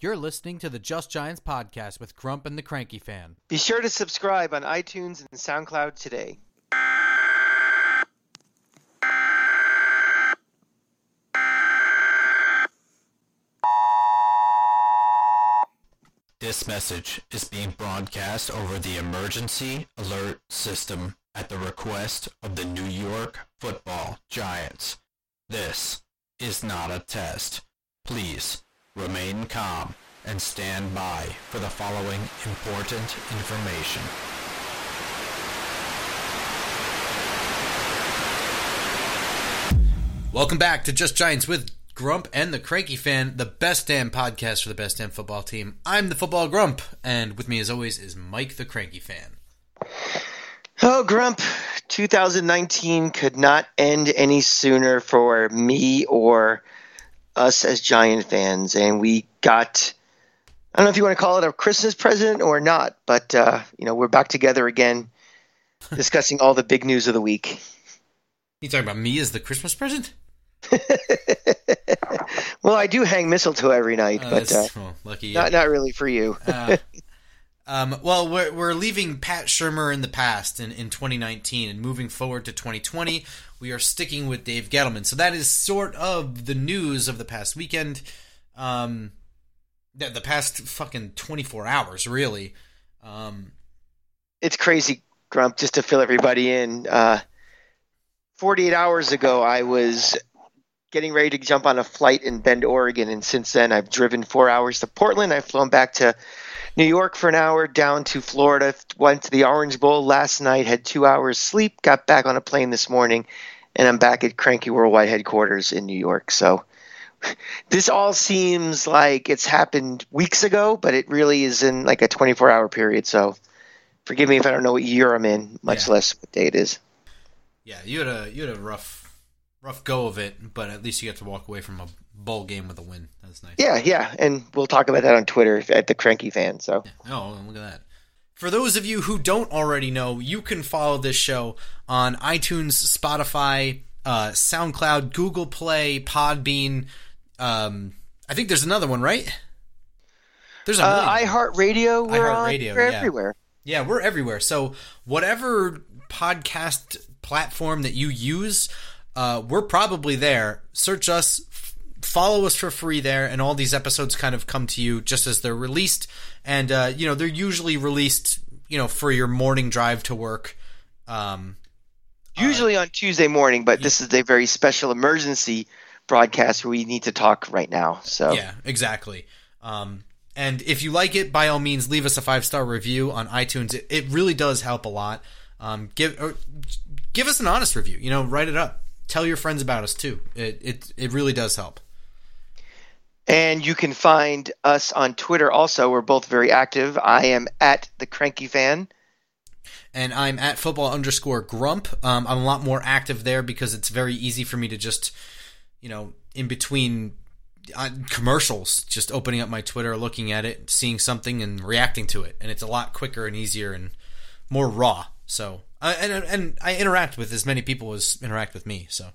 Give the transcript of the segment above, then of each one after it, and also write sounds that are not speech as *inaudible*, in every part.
You're listening to the Just Giants podcast with Grump and the Cranky Fan. Be sure to subscribe on iTunes and SoundCloud today. This message is being broadcast over the emergency alert system at the request of the New York football giants. This is not a test. Please remain calm and stand by for the following important information. Welcome back to Just Giants with Grump and the Cranky Fan, the best damn podcast for the best damn football team. I'm the football Grump, and with me as always is Mike the Cranky Fan. Oh, Grump, 2019 could not end any sooner for me or us as Giant fans, and we got. I don't know if you want to call it a Christmas present or not, but uh, you know we're back together again, *laughs* discussing all the big news of the week. You talking about me as the Christmas present? *laughs* well, I do hang mistletoe every night, Oh, but uh, well, lucky not not really for you. Uh, *laughs* um, well, we're, we're leaving Pat Shurmur in the past in, in 2019 and moving forward to 2020. We are sticking with Dave Gettleman. So that is sort of the news of the past weekend. Um, the, the past fucking 24 hours, really. Um, it's crazy, Grump. Just to fill everybody in, uh, 48 hours ago, I was getting ready to jump on a flight in Bend, Oregon, and since then, I've driven four hours to Portland. I've flown back to New York for an hour, down to Florida, went to the Orange Bowl last night, had two hours sleep, got back on a plane this morning, and I'm back at Cranky Worldwide headquarters in New York. So. *laughs* This all seems like it's happened weeks ago, but it really is in like a 24 hour period. So forgive me if I don't know what year I'm in, much Yeah. less what day it is. yeah, you had a you had a rough rough go of it, but at least you got to walk away from a bowl game with a win. That's nice. Yeah, yeah, and we'll talk about that on Twitter at the Cranky Fan. So Oh, look at that. For those of you who don't already know, you can follow this show on iTunes, Spotify, uh, SoundCloud, Google Play, Podbean. Um, I think there's another one, right? There's a uh, iHeartRadio, we're on. iHeartRadio, We're yeah. everywhere. Yeah, we're everywhere. So whatever podcast platform that you use, uh, we're probably there. Search us, follow us for free there, and all these episodes kind of come to you just as they're released. And uh, you know they're usually released, you know, for your morning drive to work. Um, Usually on Tuesday morning, but this is a very special emergency broadcast where we need to talk right now. So Yeah, exactly. Um, and if you like it, by all means, leave us a five star review on iTunes. It, it really does help a lot. Um, give or, give us an honest review. You know, write it up. Tell your friends about us too. It it it really does help. And you can find us on Twitter also. We're both very active. I am at the Cranky Fan. And I'm at football underscore grump. Um, I'm a lot more active there because it's very easy for me to just, you know, in between uh, commercials, just opening up my Twitter, looking at it, seeing something, and reacting to it. And it's a lot quicker and easier and more raw. So, uh, and and I interact with as many people as interact with me. So,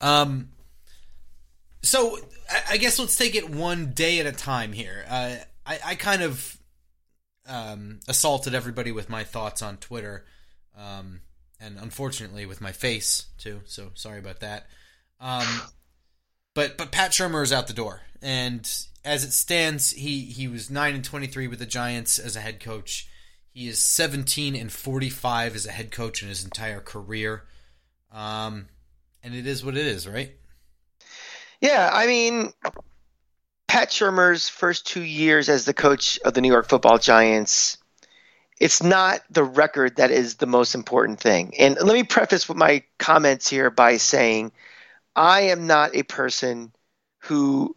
um, so I, guess let's take it one day at a time here. Uh, I I kind of um, assaulted everybody with my thoughts on Twitter, um, and unfortunately with my face too. So sorry about that. Um, but but Pat Shurmur is out the door, and as it stands, he he was nine and twenty three with the Giants as a head coach. He is seventeen and forty five as a head coach in his entire career. Um, and it is what it is, right? Yeah, I mean, Pat Shurmur's first two years as the coach of the New York Football Giants, it's not the record that is the most important thing. And let me preface with my comments here by saying I am not a person who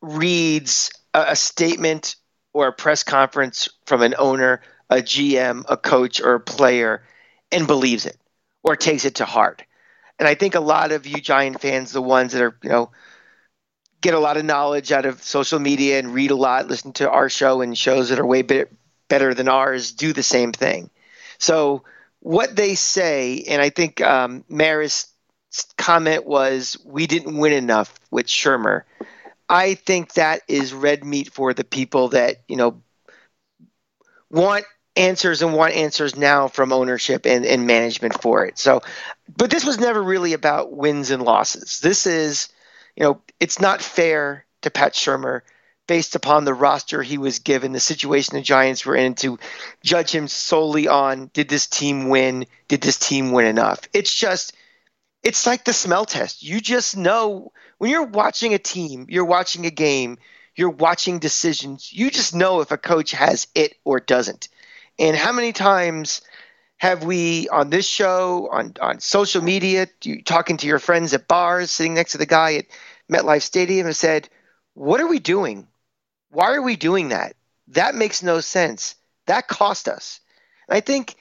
reads a, a statement or a press conference from an owner, a GM, a coach, or a player and believes it or takes it to heart. And I think a lot of you Giant fans, the ones that are, you know, get a lot of knowledge out of social media and read a lot, listen to our show and shows that are way bit, better than ours, do the same thing. So what they say, and I think um, Mara's comment was, "We didn't win enough with Shurmur." I think that is red meat for the people that, you know, want answers and want answers now from ownership and, and management for it. So, but this was never really about wins and losses. This is, you know, it's not fair to Pat Shurmur based upon the roster he was given, the situation the Giants were in, to judge him solely on did this team win? Did this team win enough? It's just, it's like the smell test. You just know when you're watching a team, you're watching a game, you're watching decisions, you just know if a coach has it or doesn't. And how many times have we on this show, on, on social media, you, talking to your friends at bars, sitting next to the guy at MetLife Stadium, and said, What are we doing? Why are we doing that? That makes no sense. That cost us. And I think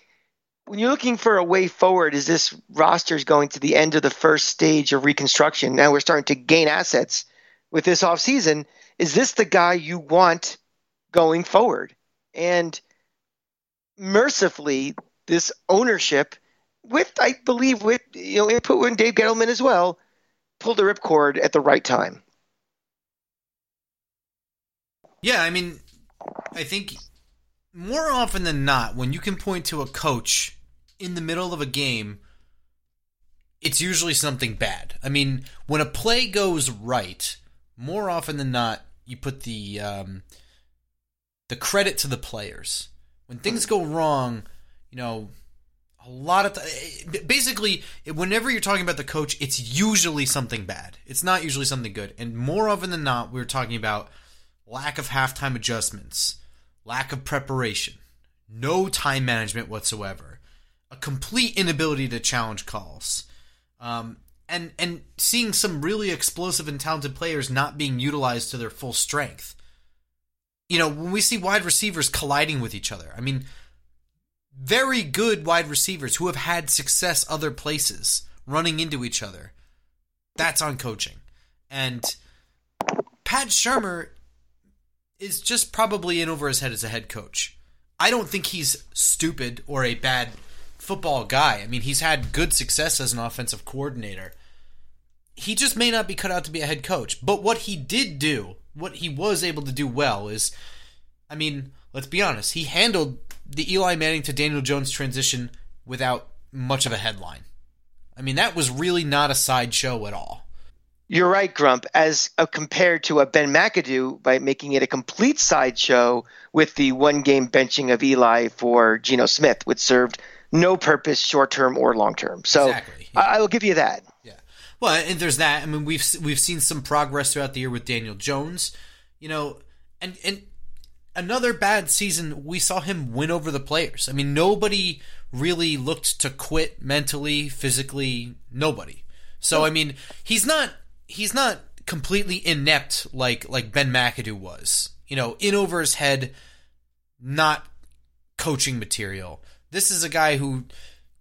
when you're looking for a way forward, is this roster is going to the end of the first stage of reconstruction? Now we're starting to gain assets with this offseason. Is this the guy you want going forward? And mercifully, this ownership, with I believe with you know input with Dave Gettleman as well, pulled the ripcord at the right time. Yeah, I mean, I think more often than not, when you can point to a coach in the middle of a game, it's usually something bad. I mean, when a play goes right, more often than not, you put the um, the credit to the players. When things go wrong, you know, a lot of th- basically, whenever you're talking about the coach, it's usually something bad. It's not usually something good, and more often than not, we're talking about lack of halftime adjustments, lack of preparation, no time management whatsoever, a complete inability to challenge calls, um, and and seeing some really explosive and talented players not being utilized to their full strength. You know, when we see wide receivers colliding with each other, I mean, very good wide receivers who have had success other places running into each other. That's on coaching. And Pat Shurmur is just probably in over his head as a head coach. I don't think he's stupid or a bad football guy. I mean, he's had good success as an offensive coordinator. He just may not be cut out to be a head coach. But what he did do, what he was able to do well is, I mean, let's be honest, he handled the Eli Manning to Daniel Jones transition without much of a headline. I mean, that was really not a sideshow at all. You're right, Grump. As uh, compared to a Ben McAdoo by making it a complete sideshow with the one game benching of Eli for Geno Smith, which served no purpose short term or long term. So exactly. yeah. I, I will give you that. Well, and there's that. I mean, we've we've seen some progress throughout the year with Daniel Jones. You know, and and another bad season, we saw him win over the players. I mean, nobody really looked to quit mentally, physically. Nobody. So I mean, he's not he's not completely inept like like Ben McAdoo was. You know, in over his head, not coaching material. This is a guy who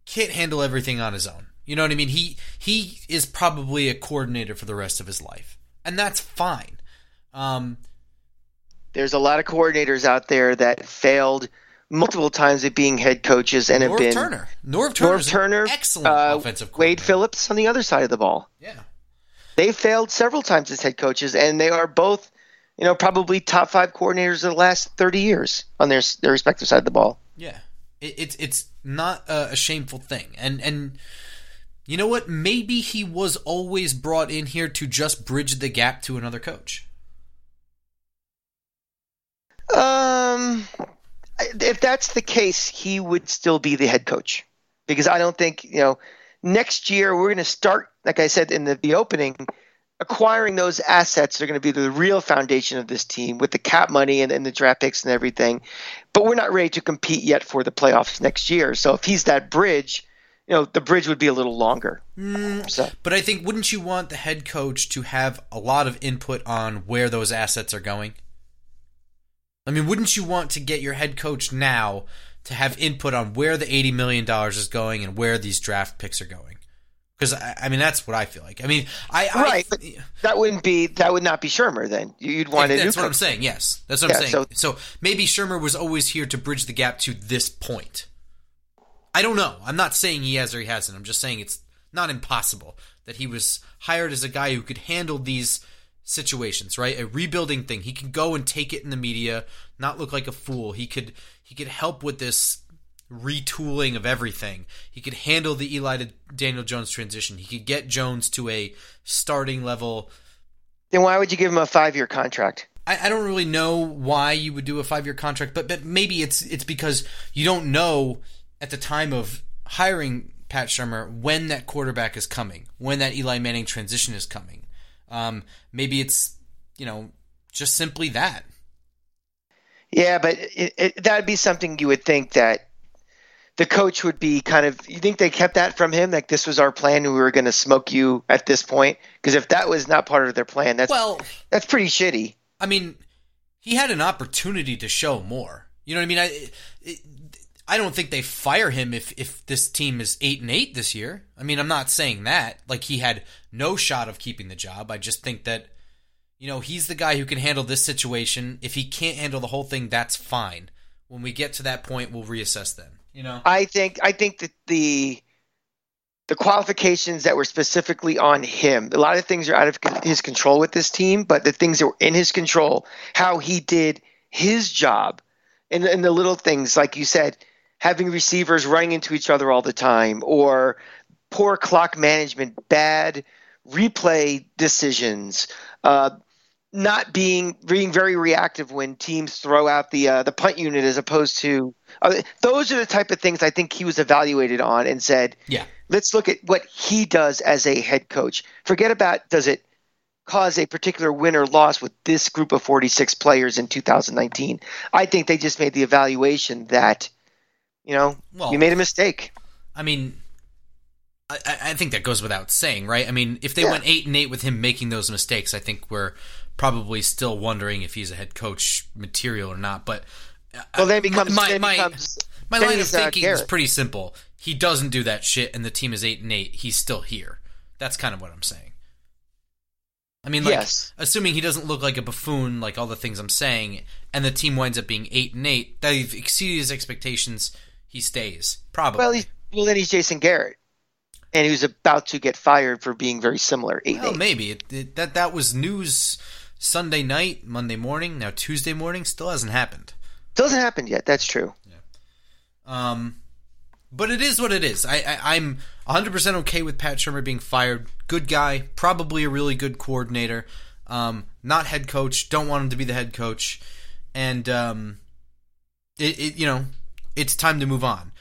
can't handle everything on his own. You know what I mean? He he is probably a coordinator for the rest of his life, and that's fine. Um, There's a lot of coordinators out there that failed multiple times at being head coaches and Norv have been Turner. Norv, Turner's Norv Turner, excellent uh, offensive. Wade Phillips on the other side of the ball. Yeah, they failed several times as head coaches, and they are both, you know, probably top five coordinators of the last thirty years on their their respective side of the ball. Yeah, it, it's it's not a, a shameful thing, and and you know what? Maybe he was always brought in here to just bridge the gap to another coach. Um, if that's the case, he would still be the head coach because I don't think you know next year we're going to start, like I said in the, the opening, acquiring those assets are going to be the real foundation of this team with the cap money and, and, the draft picks and everything. But we're not ready to compete yet for the playoffs next year. So if he's that bridge, you know, the bridge would be a little longer. Mm, so. But I think, wouldn't you want the head coach to have a lot of input on where those assets are going? I mean, wouldn't you want to get your head coach now to have input on where the $80 million is going and where these draft picks are going. Because I, I, mean, that's what I feel like. I mean, I right, I, that wouldn't be that would not be Shurmur. Then you'd want to. That's what I'm saying. Yes, that's what yeah, I'm saying. So, so maybe Shurmur was always here to bridge the gap to this point. I don't know. I'm not saying he has or he hasn't. I'm just saying it's not impossible that he was hired as a guy who could handle these situations, right? A rebuilding thing. He can go and take it in the media, not look like a fool. He could he could help with this retooling of everything. He could handle the Eli to Daniel Jones transition. He could get Jones to a starting level. Then why would you give him a five year contract? I, I don't really know why you would do a five year contract, but but maybe it's it's because you don't know at the time of hiring Pat Shurmur when that quarterback is coming, when that Eli Manning transition is coming. Um, maybe it's you know just simply that. Yeah, but it, it, that would be something you would think that the coach would be kind of. You think they kept that from him? Like this was our plan, and we were going to smoke you at this point? Because if that was not part of their plan, that's well, that's pretty shitty. I mean, he had an opportunity to show more. You know what I mean? I it, I don't think they fire him if if this team is eight and eight this year. I mean, I'm not saying that like he had no shot of keeping the job. I just think that you know he's the guy who can handle this situation. If he can't handle the whole thing, that's fine. When we get to that point, we'll reassess then. You know, I think I think that the the qualifications that were specifically on him. A lot of things are out of his control with this team, but the things that were in his control, how he did his job, and, and the little things, like you said, having receivers running into each other all the time, or poor clock management, bad replay decisions, uh, not being being very reactive when teams throw out the uh, the punt unit as opposed to uh, those are the type of things I think he was evaluated on and said, yeah, let's look at what he does as a head coach. Forget about does it cause a particular win or loss with this group of 46 players in 2019. I think they just made the evaluation that you know Well- you made a mistake. I mean, I, I think that goes without saying, right? I mean, if they Yeah. went eight and eight with him making those mistakes, I think we're probably still wondering if he's a head coach material or not. But uh, Well, then becomes my my, becomes my line of uh, thinking is pretty simple. He doesn't do that shit, and the team is eight and eight. He's still here. That's kind of what I'm saying. I mean, like, Yes. assuming he doesn't look like a buffoon, like all the things I'm saying, and the team winds up being eight and eight, they've exceeded his expectations. He stays probably. Well, he's, well then he's Jason Garrett, and he was about to get fired for being very similar. Eight, Well, maybe it, it, that that was news Sunday night, Monday morning. Now Tuesday morning still hasn't happened. doesn't happen yet. That's true. Yeah. Um, but it is what it is. I, I I'm 100 percent okay with Pat Shurmur being fired. Good guy, probably a really good coordinator. Um, not head coach. Don't want him to be the head coach. And um, it, it you know, it's time to move on.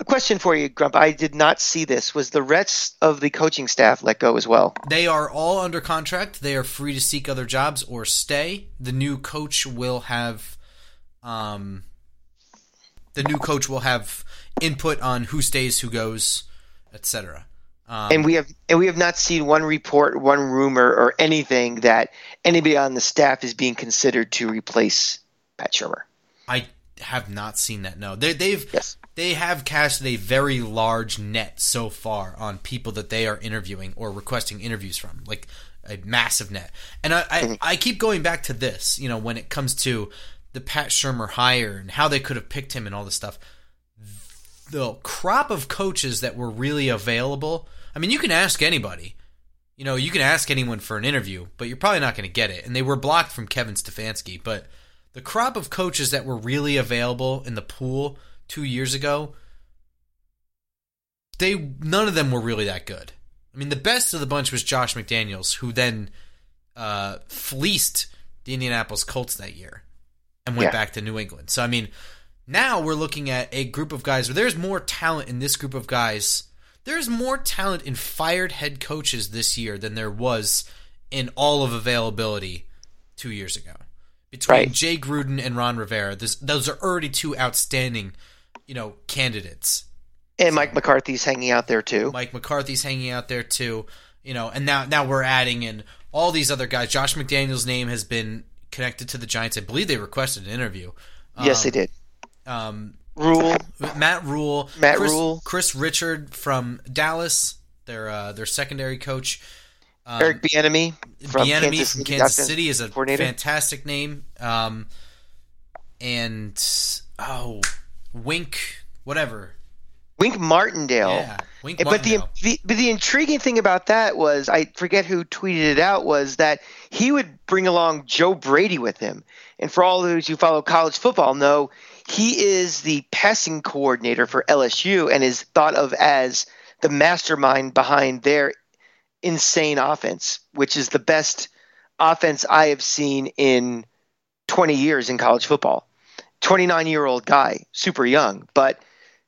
A question for you, Grump. I did not see this. Was the rest of the coaching staff let go as well? They are all under contract. They are free to seek other jobs or stay. The new coach will have, um, the new coach will have input on who stays, who goes, etc. Um, and we have and we have not seen one report, one rumor, or anything that anybody on the staff is being considered to replace Pat Shurmur. I have not seen that. No, they, they've Yes. they have casted a very large net so far on people that they are interviewing or requesting interviews from, like a massive net. And I, I, mm-hmm. I keep going back to this, you know, when it comes to the Pat Shurmur hire and how they could have picked him and all this stuff. The crop of coaches that were really available. I mean, you can ask anybody. You know, you can ask anyone for an interview, but you're probably not going to get it. And they were blocked from Kevin Stefanski. But the crop of coaches that were really available in the pool two years ago, they none of them were really that good. I mean, the best of the bunch was Josh McDaniels, who then uh, fleeced the Indianapolis Colts that year and went Yeah. back to New England. So I mean, now we're looking at a group of guys where there's more talent in this group of guys. There's more talent in fired head coaches this year than there was in all of availability two years ago. Between Right. Jay Gruden and Ron Rivera, this, those are already two outstanding, you know, candidates. And Mike McCarthy's hanging out there too. Mike McCarthy's hanging out there too, you know, and now now we're adding in all these other guys. Josh McDaniel's name has been connected to the Giants. I believe they requested an interview. yes, they Um, did. Um, Rhule. Matt Rhule, Matt Chris, Rhule. Kris Richard from Dallas, their uh, their secondary coach. Um, Eric Bieniemy from Bieniemy Kansas from City, Kansas City is a fantastic name. Um, and oh, Wink, whatever. Wink Martindale. Yeah, Wink. Eh, But the, the but the intriguing thing about that was I forget who tweeted it out was that he would bring along Joe Brady with him. And for all those who follow college football, know he is the passing coordinator for LSU and is thought of as the mastermind behind their insane offense, which is the best offense I have seen in 20 years in college football. 29 year old guy, super young, but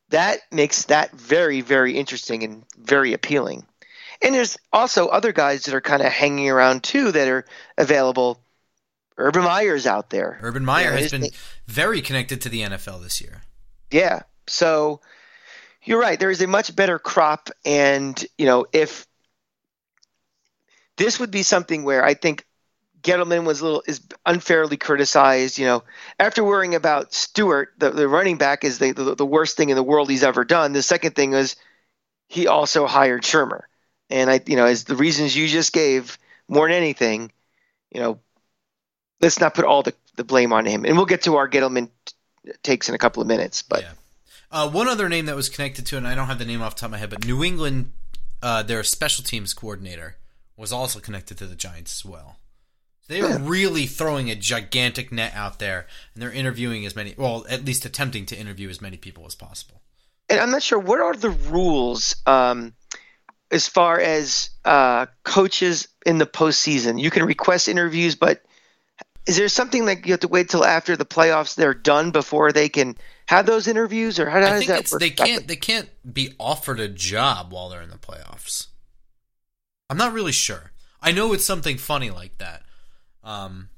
that makes that very, very interesting and very appealing. And there's also other guys that are kind of hanging around too that are available. Urban Meyer's out there. Urban Meyer has been very connected to the NFL this year. Yeah. So you're right. There is a much better crop. And, you know, if this would be something where I think Gettleman was a little is unfairly criticized. You know, after worrying about Stewart, the, the running back is the, the, the worst thing in the world he's ever done. The second thing is he also hired Shurmur, and I you know as the reasons you just gave more than anything, you know, let's not put all the, the blame on him. And we'll get to our Gettleman t- takes in a couple of minutes, but. Yeah. Uh, one other name that was connected to, and I don't have the name off the top of my head, but New England, uh, their special teams coordinator, was also connected to the Giants as well. They're really throwing a gigantic net out there, and they're interviewing as many, well, at least attempting to interview as many people as possible. And I'm not sure what are the rules um, as far as uh, coaches in the postseason. You can request interviews, but is there something like you have to wait till after the playoffs they're done before they can have those interviews, or how, how does that work? They can't. They can't be offered a job while they're in the playoffs. I'm not really sure. I know it's something funny like that. Um,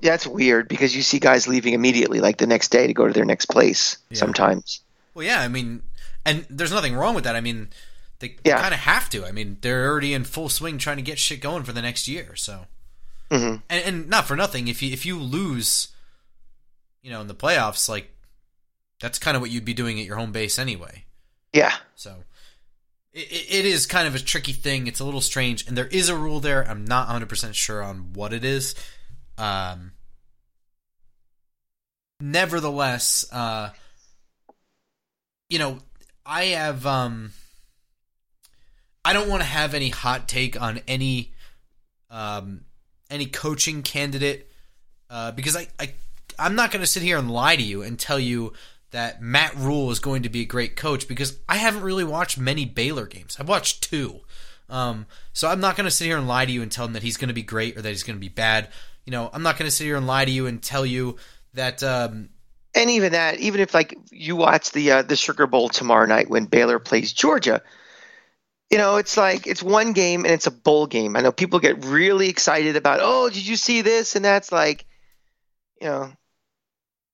yeah, it's weird because you see guys leaving immediately, like the next day, to go to their next place. Yeah. Sometimes. Well, yeah, I mean, and there's nothing wrong with that. I mean, they, yeah. kind of have to. I mean, they're already in full swing trying to get shit going for the next year. So, mm-hmm. and, and not for nothing, if you if you lose, you know, in the playoffs, like that's kind of what you'd be doing at your home base anyway. Yeah. So it, it is kind of a tricky thing. It's a little strange, and there is a rule there. I'm not 100 percent sure on what it is. Um, nevertheless, uh, you know, I have um, I don't want to have any hot take on any um, any coaching candidate uh, because I, I I'm not going to sit here and lie to you and tell you that Matt Rhule is going to be a great coach because I haven't really watched many Baylor games. I've watched two. Um, so I'm not going to sit here and lie to you and tell him that he's going to be great or that he's going to be bad. You know, I'm not going to sit here and lie to you and tell you that. Um, and even that, even if like you watch the uh, the Sugar Bowl tomorrow night when Baylor plays Georgia, you know, it's like it's one game and it's a bowl game. I know people get really excited about, oh, did you see this? And that's like, you know,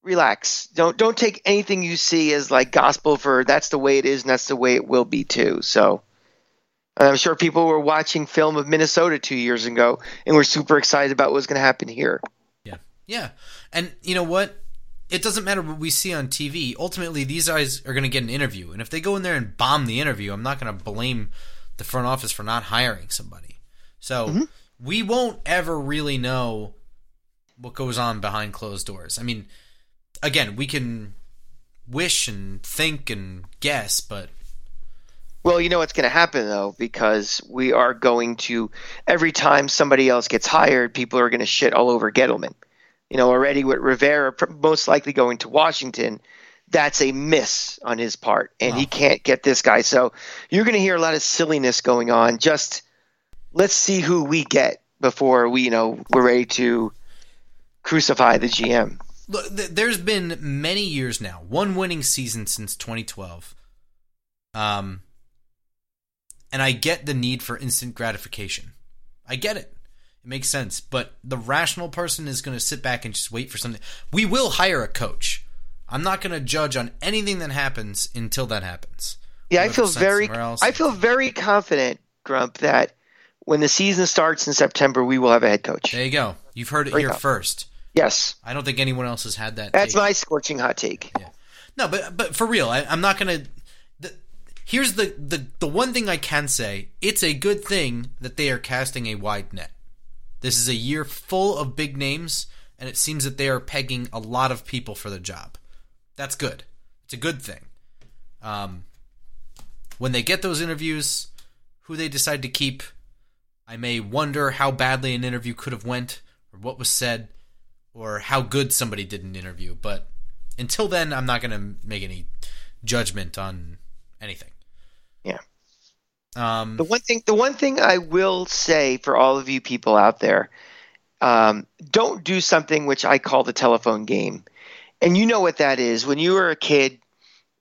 relax. Don't don't take anything you see as like gospel for that's the way it is and that's the way it will be too. So I'm sure people were watching film of Minnesota two years ago and were super excited about what's going to happen here. Yeah, yeah, and you know what? It doesn't matter what we see on TV. Ultimately, these guys are going to get an interview, and if they go in there and bomb the interview, I'm not going to blame the front office for not hiring somebody. So mm-hmm. we won't ever really know what goes on behind closed doors. I mean again, we can wish and think and guess, but well, you know what's going to happen though, because we are going to every time somebody else gets hired, people are going to shit all over Gettleman. You know, already with Rivera most likely going to Washington, that's a miss on his part, and he can't get this guy. So you're going to hear a lot of silliness going on. Just let's see who we get before we, you know, we're ready to crucify the GM. Look, th- there's been many years now, one winning season since 2012. Um, and I get the need for instant gratification. I get it. It makes sense. But the rational person is going to sit back and just wait for something. We will hire a coach. I'm not going to judge on anything that happens until that happens. Yeah, I feel very I feel very confident, Grump, that when the season starts in September, we will have a head coach. There you go. You've heard it here first. Yes. I don't think anyone else has had that. That's take. my scorching hot take. Yeah. No, but but for real, I, am not gonna. The, here's the, the the one thing I can say: it's a good thing that they are casting a wide net. This is a year full of big names, and it seems that they are pegging a lot of people for the job. That's good. It's a good thing. Um, when they get those interviews, who they decide to keep, I may wonder how badly an interview could have went, or what was said, or how good somebody did an interview. But until then, I'm not going to make any judgment on anything. Yeah. Um, The one thing, the one thing I will say for all of you people out there, um, don't do something which I call the telephone game, and you know what that is. When you were a kid,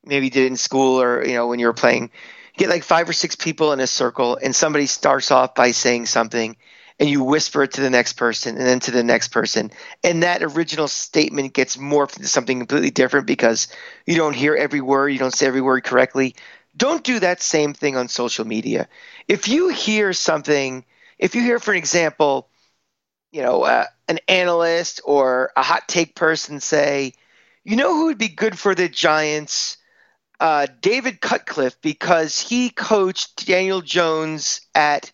maybe you did it in school, or you know when you were playing, get like five or six people in a circle, and somebody starts off by saying something, and you whisper it to the next person, and then to the next person, and that original statement gets morphed into something completely different because you don't hear every word, you don't say every word correctly don't do that same thing on social media. If you hear something, if you hear, for example, you know, uh, an analyst or a hot take person say, you know who would be good for the Giants? Uh, David Cutcliffe, because he coached Daniel Jones at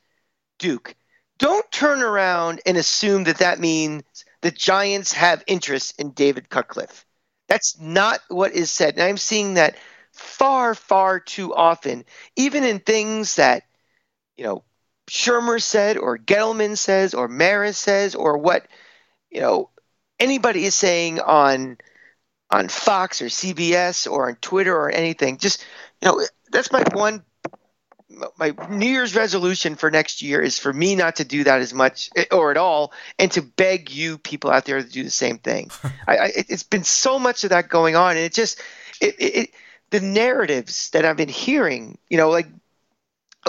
Duke. Don't turn around and assume that that means the Giants have interest in David Cutcliffe. That's not what is said. And I'm seeing that far, far too often, even in things that, you know, Shurmur said or Gettleman says or Mara says or what, you know, anybody is saying on on Fox or CBS or on Twitter or anything. Just, you know, that's my one my New Year's resolution for next year is for me not to do that as much eh, or at all, and to beg you people out there to do the same thing. *laughs* I, I, it's been so much of that going on, and it just it, it the narratives that I've been hearing, you know, like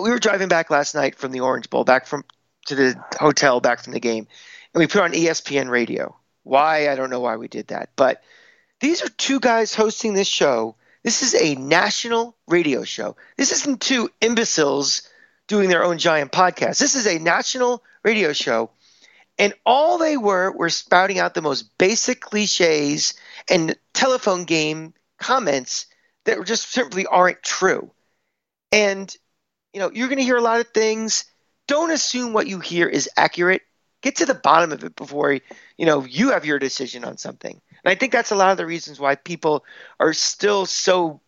we were driving back last night from the Orange Bowl, back from to the hotel, back from the game, and we put on ESPN radio. Why? I don't know why we did that. But these are two guys hosting this show. This is a national radio show. This isn't two imbeciles doing their own giant podcast. This is a national radio show. And all they were were spouting out the most basic cliches and telephone game comments that just simply aren't true. And you know, you're going to hear a lot of things. Don't assume what you hear is accurate. Get to the bottom of it before you know you have your decision on something. And I think that's a lot of the reasons why people are still so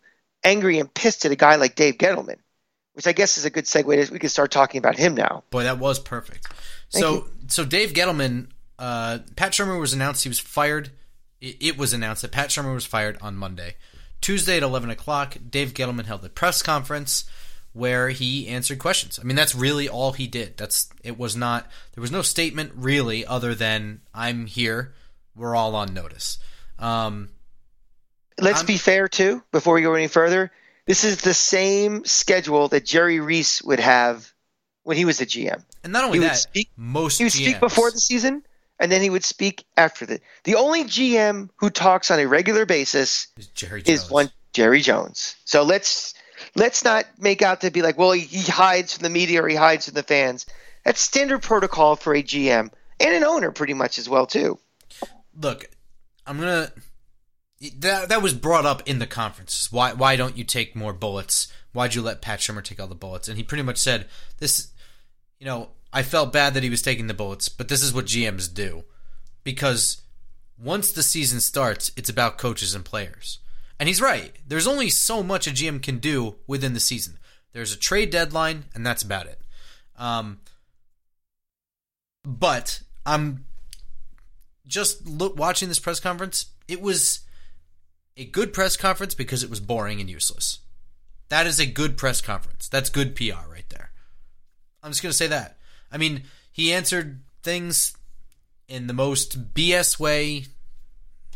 angry and pissed at a guy like Dave Gettleman, which I guess is a good segue. We can start talking about him now. Boy, that was perfect. Thank so, you. so Dave Gettleman, uh, Pat Shurmur was announced he was fired. It, was announced that Pat Shurmur was fired on Monday. Tuesday at 11 o'clock, Dave Gettleman held a press conference where he answered questions. I mean, that's really all he did. That's it was not there was no statement really other than I'm here. We're all on notice. Um, Let's I'm- be fair too. Before we go any further, this is the same schedule that Jerry Reese would have when he was the GM. and not only He would that, speak- most He would speak before the season, and then he would speak after the. The only GM who talks on a regular basis is Jerry is one Jerry Jones. So let's let's not make out to be like, well, he, he hides from the media or he hides from the fans. That's standard protocol for a GM and an owner, pretty much as well too. Look, I'm gonna. That that was brought up in the conference. Why why don't you take more bullets? Why'd you let Pat Shurmur take all the bullets? And he pretty much said this. You know, I felt bad that he was taking the bullets, but this is what GMs do, because once the season starts, it's about coaches and players. And he's right. There's only so much a GM can do within the season. There's a trade deadline, and that's about it. Um, but I'm just look, watching this press conference, it was a good press conference because it was boring and useless. That is a good press conference. That's good PR right there. I'm just going to say that. I mean, he answered things in the most BS way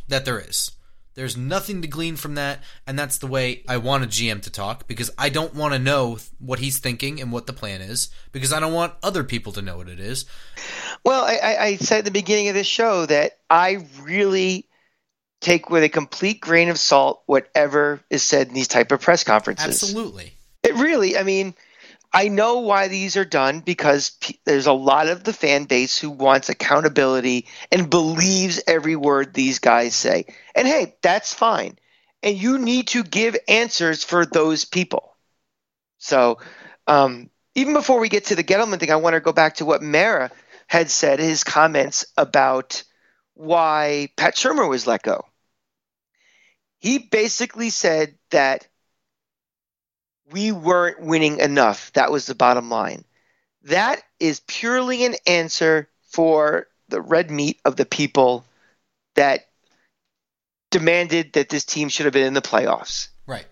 that there is. There's nothing to glean from that, and that's the way I want a GM to talk because I don't want to know what he's thinking and what the plan is because I don't want other people to know what it is. Well, I, I, said at the beginning of this show that I really take with a complete grain of salt whatever is said in these type of press conferences. Absolutely. It really, I mean, I know why these are done because pe- there's a lot of the fan base who wants accountability and believes every word these guys say. And hey, that's fine. And you need to give answers for those people. So, um, even before we get to the Gettleman thing, I want to go back to what Mara had said, his comments about why Pat Shurmur was let go. He basically said that we weren't winning enough. That was the bottom line. That is purely an answer for the red meat of the people that demanded that this team should have been in the playoffs. Right.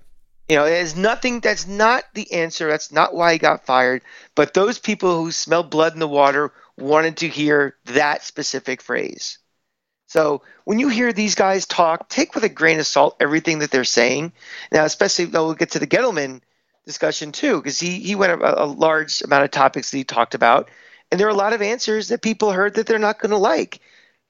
You know, there's nothing that's not the answer. That's not why he got fired. But those people who smell blood in the water wanted to hear that specific phrase. So when you hear these guys talk, take with a grain of salt everything that they're saying. Now, especially though we'll get to the Gettleman discussion too, because he he went a, a large amount of topics that he talked about, and there are a lot of answers that people heard that they're not going to like.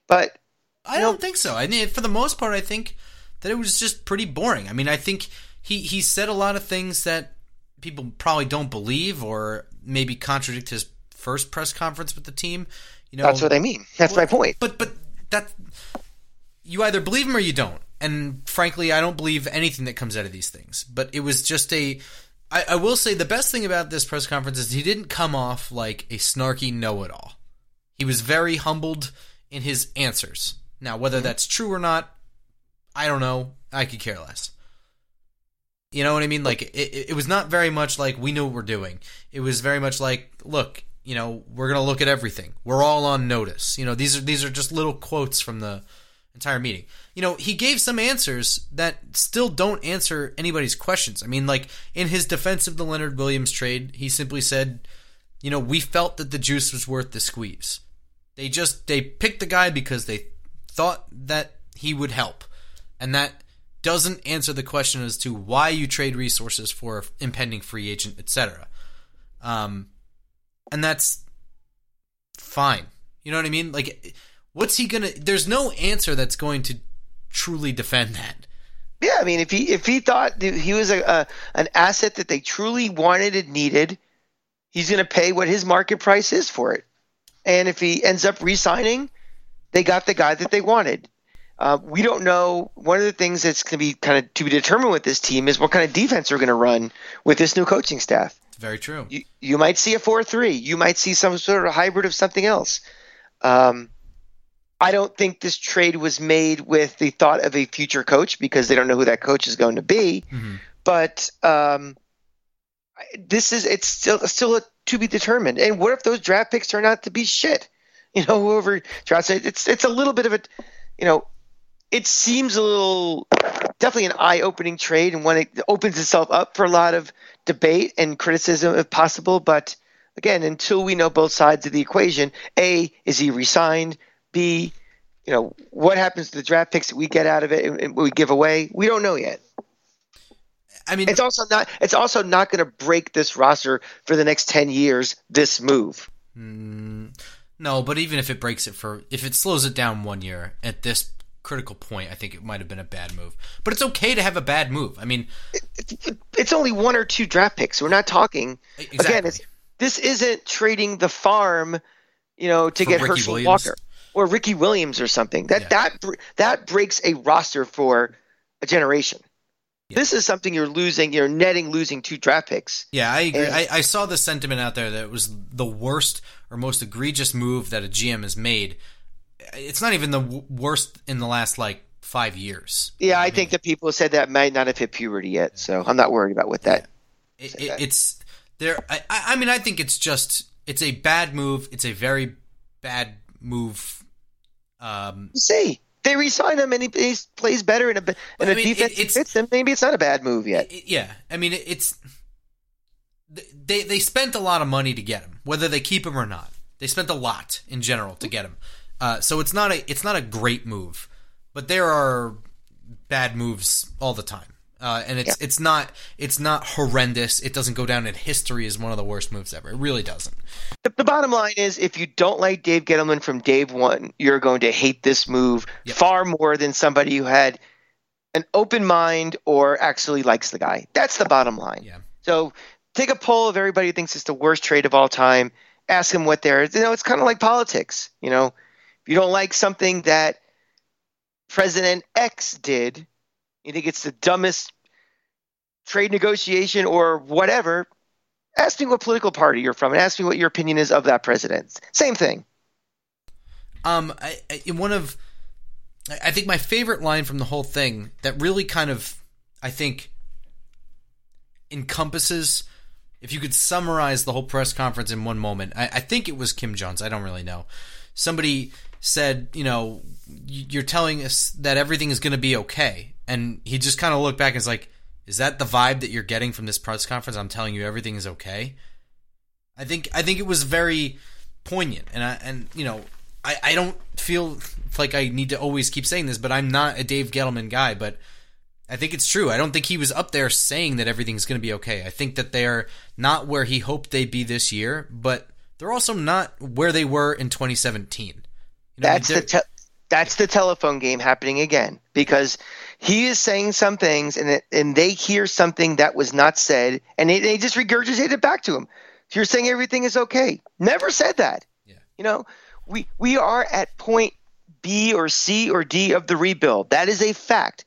But I don't think so. I mean, for the most part, I think that it was just pretty boring. I mean, I think he he said a lot of things that people probably don't believe or maybe contradict his first press conference with the team. You know, that's what I mean. That's well, my point. But but that you either believe him or you don't. And frankly, I don't believe anything that comes out of these things. But it was just a. I, I will say the best thing about this press conference is he didn't come off like a snarky know-it-all. He was very humbled in his answers. Now, whether mhm. that's true or not, I don't know. I could care less. You know what I mean? Like it, it was not very much like we know what we're doing. It was very much like, look, you know, we're gonna look at everything. We're all on notice. You know, these are these are just little quotes from the entire meeting. You know, he gave some answers that still don't answer anybody's questions. I mean, like in his defense of the Leonard Williams trade, he simply said, you know, we felt that the juice was worth the squeeze. They just they picked the guy because they thought that he would help. And that doesn't answer the question as to why you trade resources for impending free agent, etc. Um, and that's fine. You know what I mean? Like, what's he gonna? There's no answer that's going to truly defend that. Yeah, I mean, if he if he thought he was a, a an asset that they truly wanted and needed, he's going to pay what his market price is for it. And if he ends up re-signing, they got the guy that they wanted. Uh, we don't know. One of the things that's going to be kind of to be determined with this team is what kind of defense they're going to run with this new coaching staff. Very true. You, you might see a four-three. You might see some sort of hybrid of something else. Um, I don't think this trade was made with the thought of a future coach because they don't know who that coach is going to be. Mm-hmm. But um, this is it's still still a, to be determined. And what if those draft picks turn out to be shit? *laughs* You know, whoever drafts it, it's it's a little bit of a, you know, it seems a little definitely an eye-opening trade and when it opens itself up for a lot of debate and criticism if possible but again until we know both sides of the equation a is he resigned b you know what happens to the draft picks that we get out of it and we give away we don't know yet I mean, it's also not it's also not going to break this roster for the next 10 years this move mm, no but even if it breaks it for if it slows it down one year at this critical point, I think it might have been a bad move. But it's okay to have a bad move. I mean, it, it's only one or two draft picks. We're not talking exactly. again. It's, this isn't trading the farm, you know, to For get Ricky Herschel Williams. Walker or Ricky Williams or something. That Yeah. that that breaks a roster for a generation. Yeah. This is something you're losing. You're netting losing two draft picks. yeah, I agree. And- I, I saw the sentiment out there that it was the worst or most egregious move that a GM has made. It's not even the w- worst in the last like five years. Yeah, I think the people who said that might not have hit puberty yet, so I'm not worried about what that. It, it, it's there. I I mean, I think it's just it's a bad move. It's a very bad move. Um, see. They resign him and he, he plays better in a in I a mean, defense it- fits him. Maybe it's not a bad move yet. it- yeah, I mean, it's they they spent a lot of money to get him, whether they keep him or not. They spent a lot in general to get him. Uh, so it's not a it's not a great move, but there are bad moves all the time. Uh, and it's it's not it's not horrendous. It doesn't go down in history as one of the worst moves ever. It really doesn't. The, the bottom line is, if you don't like Dave Gettleman from day one, you're going to hate this move Yep. far more than somebody who had an open mind or actually likes the guy. That's the bottom line. Yeah. So take a poll of everybody who thinks it's the worst trade of all time. Ask them what they're. You know, it's kind of like politics. You know, if you don't like something that President X did, you think it's the dumbest trade negotiation or whatever. Ask me what political party you're from, and ask me what your opinion is of that president. Same thing. Um, I, I, one of, I think my favorite line from the whole thing that really kind of, I think, encompasses if you could summarize the whole press conference in one moment, I, I think it was Kim Jones. I don't really know. Somebody said, you know, you're telling us that everything is going to be okay, and he just kind of looked back and was like, "Is that the vibe that you're getting from this press conference? I'm telling you everything is okay." I think I think it was very poignant, and I and you know I I don't feel like I need to always keep saying this, but I'm not a Dave Gettleman guy, but I think it's true. I don't think he was up there saying that everything's going to be okay. I think that they're not where he hoped they'd be this year, but they're also not where they were in 2017. You know, that's the te- that's the telephone game happening again because he is saying some things and it, and they hear something that was not said and they, they just regurgitate it back to him. You're saying everything is okay. Never said that. Yeah. You know, we we are at point B or C or D of the rebuild. That is a fact.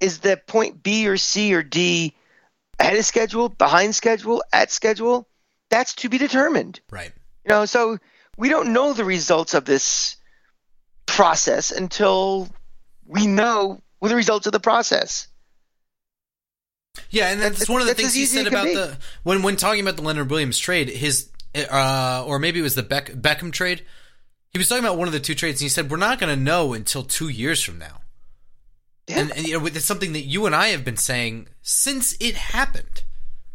Is the point B or C or D ahead of schedule, behind schedule, at schedule? That's to be determined. Right. You know, so we don't know the results of this process until we know the results of the process. Yeah, and that's, That's- one of the things he said about be. the when when talking about the Leonard Williams trade. His uh, or maybe it was the Beck, Beckham trade. He was talking about one of the two trades, and he said we're not going to know until two years from now. Yeah. And, and you know, it's something that you and I have been saying since it happened.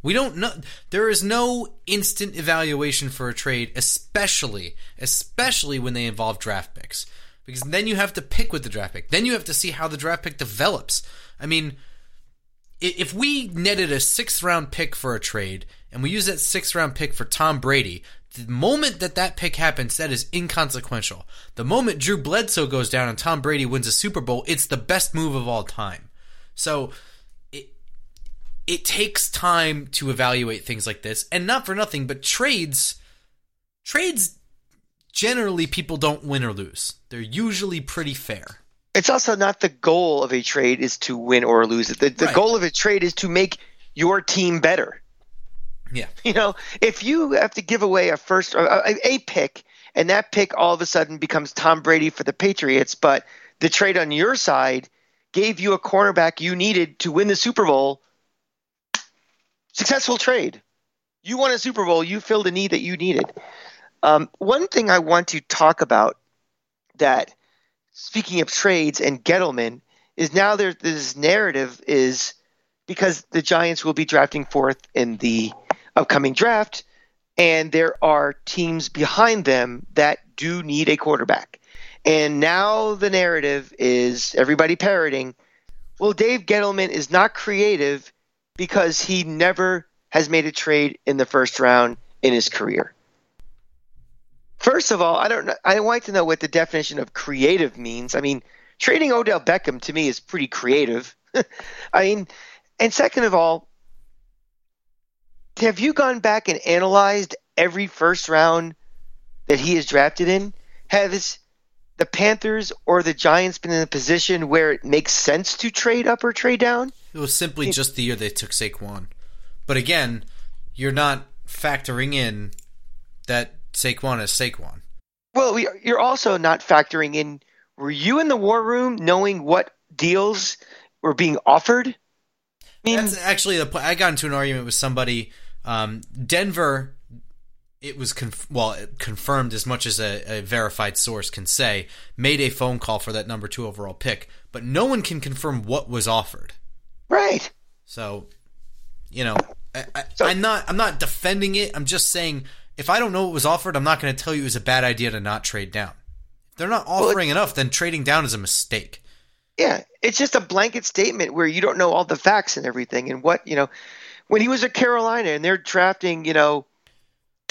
We don't know. There is no instant evaluation for a trade, especially especially when they involve draft picks, because then you have to pick with the draft pick. Then you have to see how the draft pick develops. I mean, if we netted a sixth round pick for a trade and we use that sixth round pick for Tom Brady, the moment that that pick happens, that is inconsequential. The moment Drew Bledsoe goes down and Tom Brady wins a Super Bowl, it's the best move of all time. So it takes time to evaluate things like this, and not for nothing, but trades trades generally people don't win or lose. They're usually pretty fair. It's also not the goal of a trade is to win or lose. The, the Right. goal of a trade is to make your team better. Yeah. You know, if you have to give away a first or a, a pick, and that pick all of a sudden becomes Tom Brady for the Patriots, but the trade on your side gave you a cornerback you needed to win the Super Bowl, successful trade. You won a Super Bowl. You filled a need that you needed. Um, one thing I want to talk about that, speaking of trades and Gettleman, is now there's this narrative is because the Giants will be drafting fourth in the upcoming draft, and there are teams behind them that do need a quarterback. And now the narrative is everybody parroting, well, Dave Gettleman is not creative because he never has made a trade in the first round in his career. First of all, I don't. I want to know what the definition of creative means. I mean, trading Odell Beckham to me is pretty creative. *laughs* I mean, and second of all, have you gone back and analyzed every first round that he is drafted in? Has the Panthers or the Giants been in a position where it makes sense to trade up or trade down? It was simply just the year they took Saquon. But again, you're not factoring in that Saquon is Saquon. Well, we, you're also not factoring in. Were you in the war room knowing what deals were being offered? I mean, That's actually the point. I got into an argument with somebody. Um, Denver, it was conf- well it confirmed as much as a, a verified source can say, made a phone call for that number two overall pick, but no one can confirm what was offered. right. So, you know, I, I, So- I'm not I'm not defending it. I'm just saying if I don't know what was offered, I'm not going to tell you it was a bad idea to not trade down. If they're not offering enough, then trading down is a mistake. Yeah, it's just a blanket statement where you don't know all the facts and everything and what you know. When he was at Carolina and they're drafting, you know,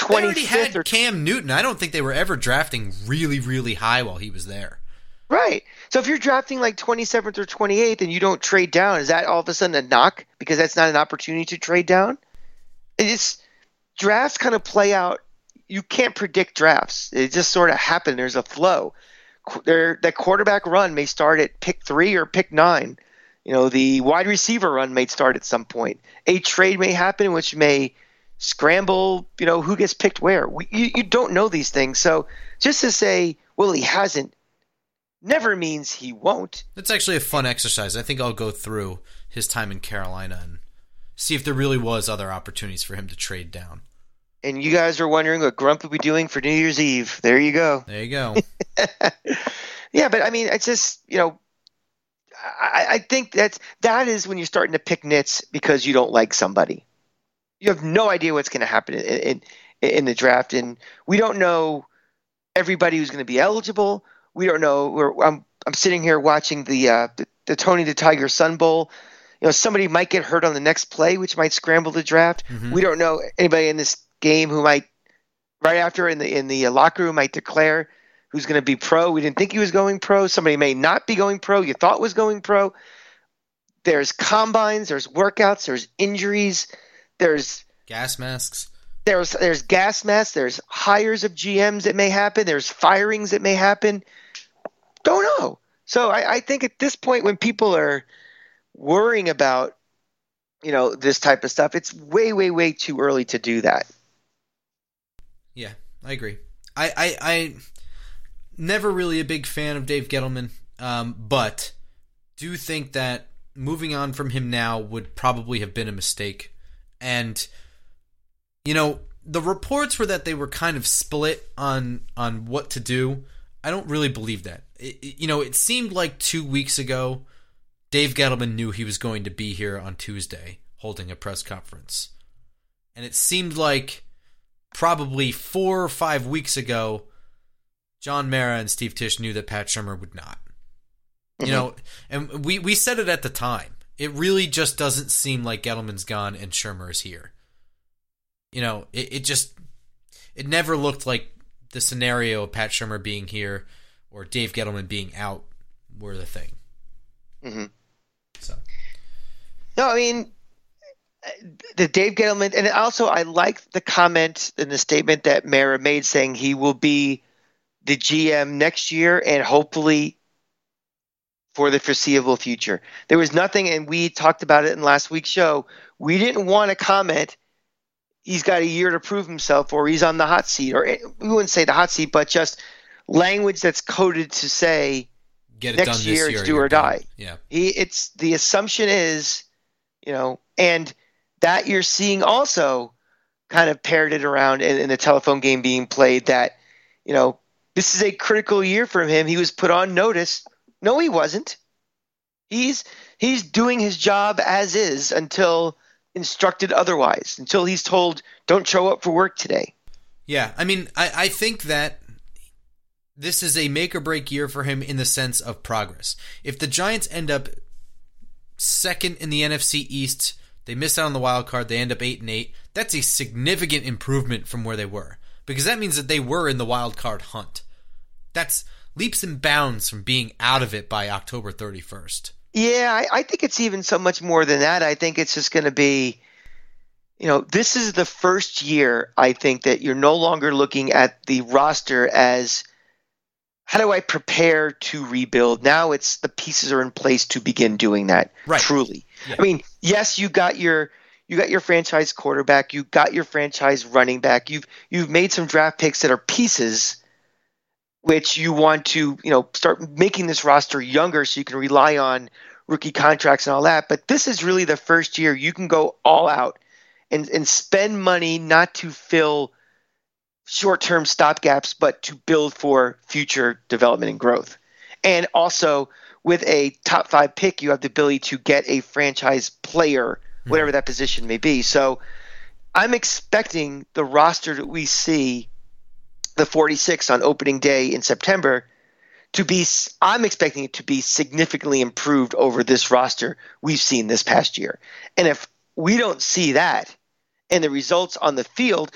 They already had or Cam Newton. I don't think they were ever drafting really, really high while he was there. right. So if you're drafting like twenty seventh or twenty eighth and you don't trade down, is that all of a sudden a knock because that's not an opportunity to trade down? It's drafts kind of play out. You can't predict drafts. It just sort of happen. There's a flow. There, that quarterback run may start at pick three or pick nine. You know, the wide receiver run may start at some point. A trade may happen, which may scramble. You know, who gets picked where? We, you, you don't know these things. So just to say, well, he hasn't, never means he won't. That's actually a fun exercise. I think I'll go through his time in Carolina and see if there really was other opportunities for him to trade down. And you guys are wondering what Grump will be doing for New Year's Eve. There you go. There you go. *laughs* yeah, but I mean, it's just you know, I, I think that's that is when you're starting to pick nits because you don't like somebody. You have no idea what's going to happen in, in in the draft, and we don't know everybody who's going to be eligible. We don't know. We're, I'm I'm sitting here watching the, uh, the the Tony the Tiger Sun Bowl. You know, somebody might get hurt on the next play, which might scramble the draft. Mhm. We don't know anybody in this game who might right after in the in the uh, locker room might declare who's going to be pro. We didn't think he was going pro. Somebody may not be going pro. You thought was going pro. There's combines. There's workouts. There's injuries. There's Gas masks. there's there's gas masks. There's hires of GMs that may happen. There's firings that may happen. Don't know. So I, I think at this point, when people are worrying about you know this type of stuff, it's way way way too early to do that. Yeah, I agree. I, I, I never really a big fan of Dave Gettleman, um, but do think that moving on from him now would probably have been a mistake. And you know, the reports were that they were kind of split on on what to do. I don't really believe that. It, you know, it seemed like two weeks ago, Dave Gettleman knew he was going to be here on Tuesday holding a press conference, and it seemed like probably four or five weeks ago, John Mara and Steve Tisch knew that Pat Shurmur would not. You mm-hmm. know, and we we said it at the time. It really just doesn't seem like Gettleman's gone and Shurmur is here. You know, it, it just it never looked like the scenario of Pat Shurmur being here or Dave Gettleman being out were the thing. hmm So No, I mean the Dave Gettleman, and also I like the comment in the statement that Mara made saying he will be the GM next year and hopefully for the foreseeable future. There was nothing, and we talked about it in last week's show. We didn't want to comment. He's got a year to prove himself, or he's on the hot seat, or eh, we wouldn't say the hot seat, but just language that's coded to say get it Next done this year, year. it's do or done. die. Yeah. he it's the assumption is you know and that you're seeing also kind of parroted around in, in the telephone game being played that you know this is a critical year for him he was put on notice no he wasn't he's he's doing his job as is until instructed otherwise until he's told don't show up for work today Yeah, I mean, I, I think that this is a make or break year for him in the sense of progress. If the Giants end up second in the NFC East, they miss out on the wild card, they end up eight and eight. That's a significant improvement from where they were because that means that they were in the wild card hunt. That's leaps and bounds from being out of it by October thirty first. Yeah, I, I think it's even so much more than that. I think it's just going to be, you know, this is the first year I think that you're no longer looking at the roster as how do I prepare to rebuild? Now it's the pieces are in place to begin doing that. Right. Truly. Yeah. I mean, yes, you got your you got your franchise quarterback, you got your franchise running back. You've you've made some draft picks that are pieces which you want to, you know, start making this roster younger so you can rely on rookie contracts and all that. But this is really the first year you can go all out and, and spend money not to fill short term stopgaps, but to build for future development and growth. And also, with a top five pick, you have the ability to get a franchise player, whatever hmm. that position may be. So I'm expecting the roster that we see, the 46 on opening day in September, to be I'm expecting it to be significantly improved over this roster we've seen this past year. And if we don't see that and the results on the field,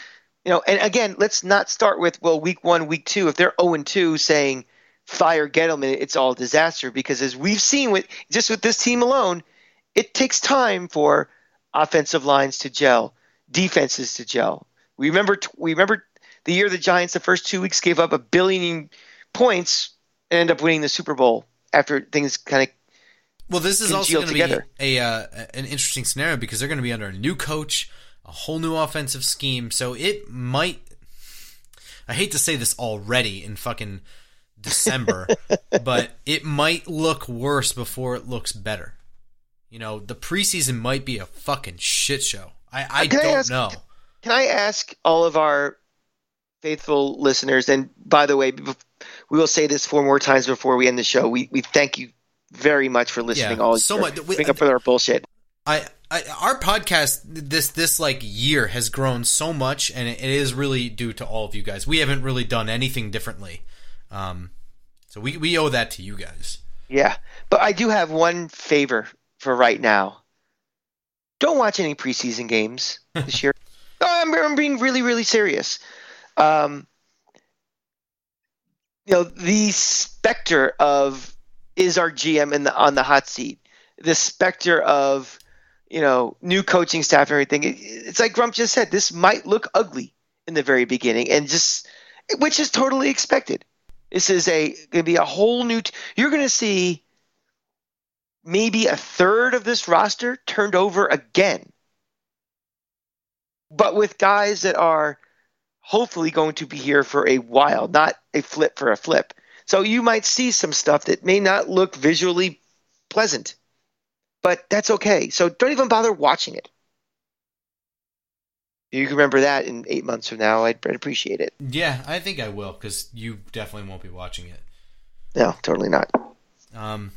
you know, and again, let's not start with well week 1, week 2 if they're 0 and 2 saying fire Gettleman, it's all disaster because as we've seen with just with this team alone, it takes time for offensive lines to gel, defenses to gel. We remember we remember the year the Giants the first 2 weeks gave up a billion points and end up winning the Super Bowl after things kind of Well, this is also going to be a uh, an interesting scenario because they're going to be under a new coach, a whole new offensive scheme. So it might. I hate to say this already in fucking December, *laughs* but it might look worse before it looks better. you know, the preseason might be a fucking shit show. I, I don't ask- know. Can I ask all of our faithful listeners, and by the way, we will say this four more times before we end the show. We, we thank you very much for listening. Yeah, all so year, much- we- up with our bullshit. I, I our podcast this this like year has grown so much, and it, it is really due to all of you guys. We haven't really done anything differently, um, so we we owe that to you guys. Yeah, but I do have one favor for right now. Don't watch any preseason games *laughs* this year. No, I'm, I'm being really, really serious. Um, you know, the specter of is our GM in the on the hot seat. The specter of you know new coaching staff and everything. It, it's like Grump just said. This might look ugly in the very beginning, and just which is totally expected. This is a going to be a whole new. T- you're going to see maybe a third of this roster turned over again, but with guys that are hopefully going to be here for a while, not a flip for a flip. So you might see some stuff that may not look visually pleasant, but that's okay. So don't even bother watching it. You can remember that in eight months from now. I'd, I'd appreciate it. Yeah, I think I will because you definitely won't be watching it. No, totally not. Um,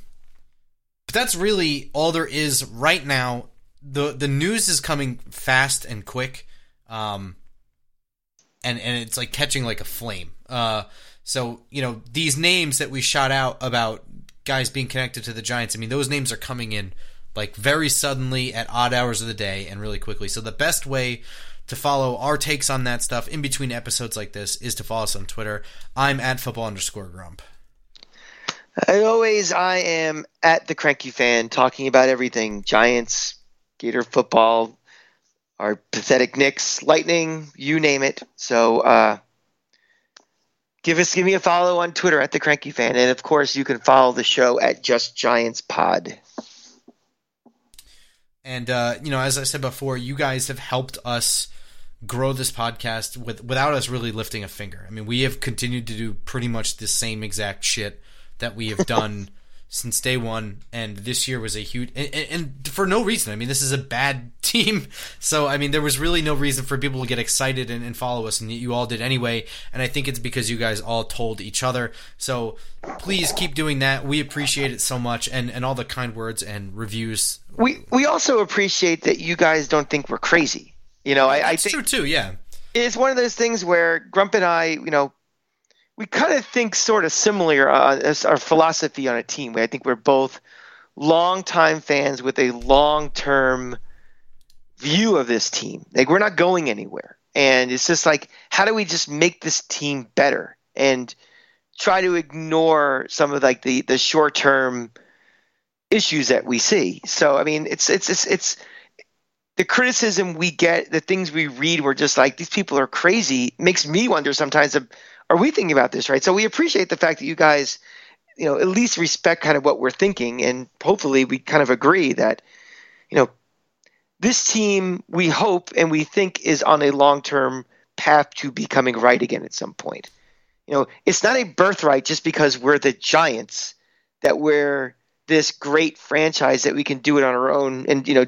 but that's really all there is right now. the The news is coming fast and quick, um, and and it's like catching like a flame. Uh, so you know these names that we shot out about guys being connected to the Giants. I mean, those names are coming in like very suddenly at odd hours of the day and really quickly. So the best way to follow our takes on that stuff in between episodes like this is to follow us on Twitter. I'm at football underscore grump. As always, I am at the Cranky Fan talking about everything Giants, Gator football, our pathetic Knicks, Lightning, you name it. So uh, give us give me a follow on Twitter at the Cranky Fan, and of course you can follow the show at Just Giants Pod. And uh, you know, as I said before, you guys have helped us grow this podcast with without us really lifting a finger. I mean, we have continued to do pretty much the same exact shit that we have *laughs* done since day one, and this year was a huge and, and, for no reason. I mean, this is a bad *laughs* team, so I mean, there was really no reason for people to get excited and, and follow us, and you all did anyway. And I think it's because you guys all told each other. So please keep doing that. We appreciate it so much, and and all the kind words and reviews. We we also appreciate that you guys don't think we're crazy. You know, I, I think true too. Yeah. it's one of those things where Grump and I, you know, we kind of think sort of similar uh, as our philosophy on a team. I think we're both longtime fans with a long-term view of this team. Like we're not going anywhere, and it's just like, how do we just make this team better and try to ignore some of like the the short-term issues that we see. So I mean, it's it's it's it's the criticism we get, the things we read, we're just like these people are crazy. Makes me wonder sometimes, are we thinking about this right? So we appreciate the fact that you guys, you know, at least respect kind of what we're thinking, and hopefully we kind of agree that, you know, this team we hope and we think is on a long term path to becoming right again at some point. You know, it's not a birthright just because we're the Giants that we're this great franchise that we can do it on our own and you know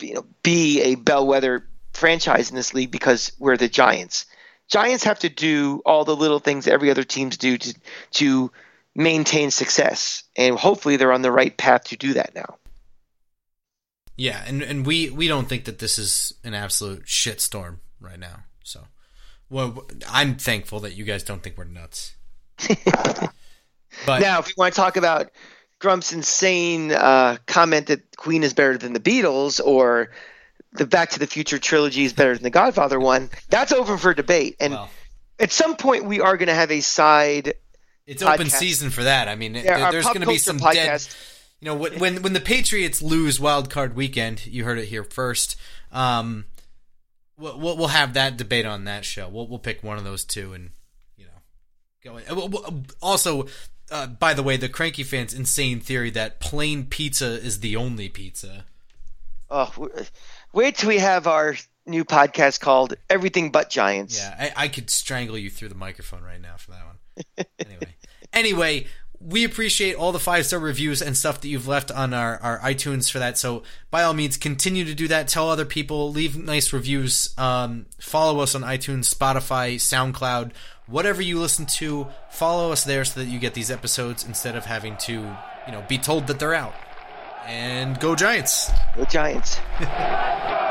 you know, be a bellwether franchise in this league because we're the Giants. Giants have to do all the little things every other teams do to to maintain success, and hopefully they're on the right path to do that now. Yeah, and and we we don't think that this is an absolute shitstorm right now. So, well, I'm thankful that you guys don't think we're nuts. *laughs* but now, if you want to talk about Grump's insane uh, comment that Queen is better than the Beatles, or the Back to the Future trilogy is better than the Godfather one, that's open for debate. And well, at some point, we are going to have a side. it's open season for that. I mean, Yeah, there- there's going to be some podcast. dead. You know, when when when the Patriots lose Wild Card Weekend, you heard it here first. Um, we'll we'll have that debate on that show. We'll we'll pick one of those two, and you know, go. in. Uh, Also, uh, by the way, the cranky fans' insane theory that plain pizza is the only pizza. Oh, wait till we have our new podcast called Everything But Giants. Yeah, I, I could strangle you through the microphone right now for that one. anyway, *laughs* anyway, we appreciate all the five star reviews and stuff that you've left on our, our iTunes for that. So by all means, continue to do that. Tell other people, leave nice reviews. Um, follow us on iTunes, Spotify, SoundCloud, whatever you listen to. Follow us there so that you get these episodes instead of having to, you know, be told that they're out. And go Giants! Go Giants! *laughs*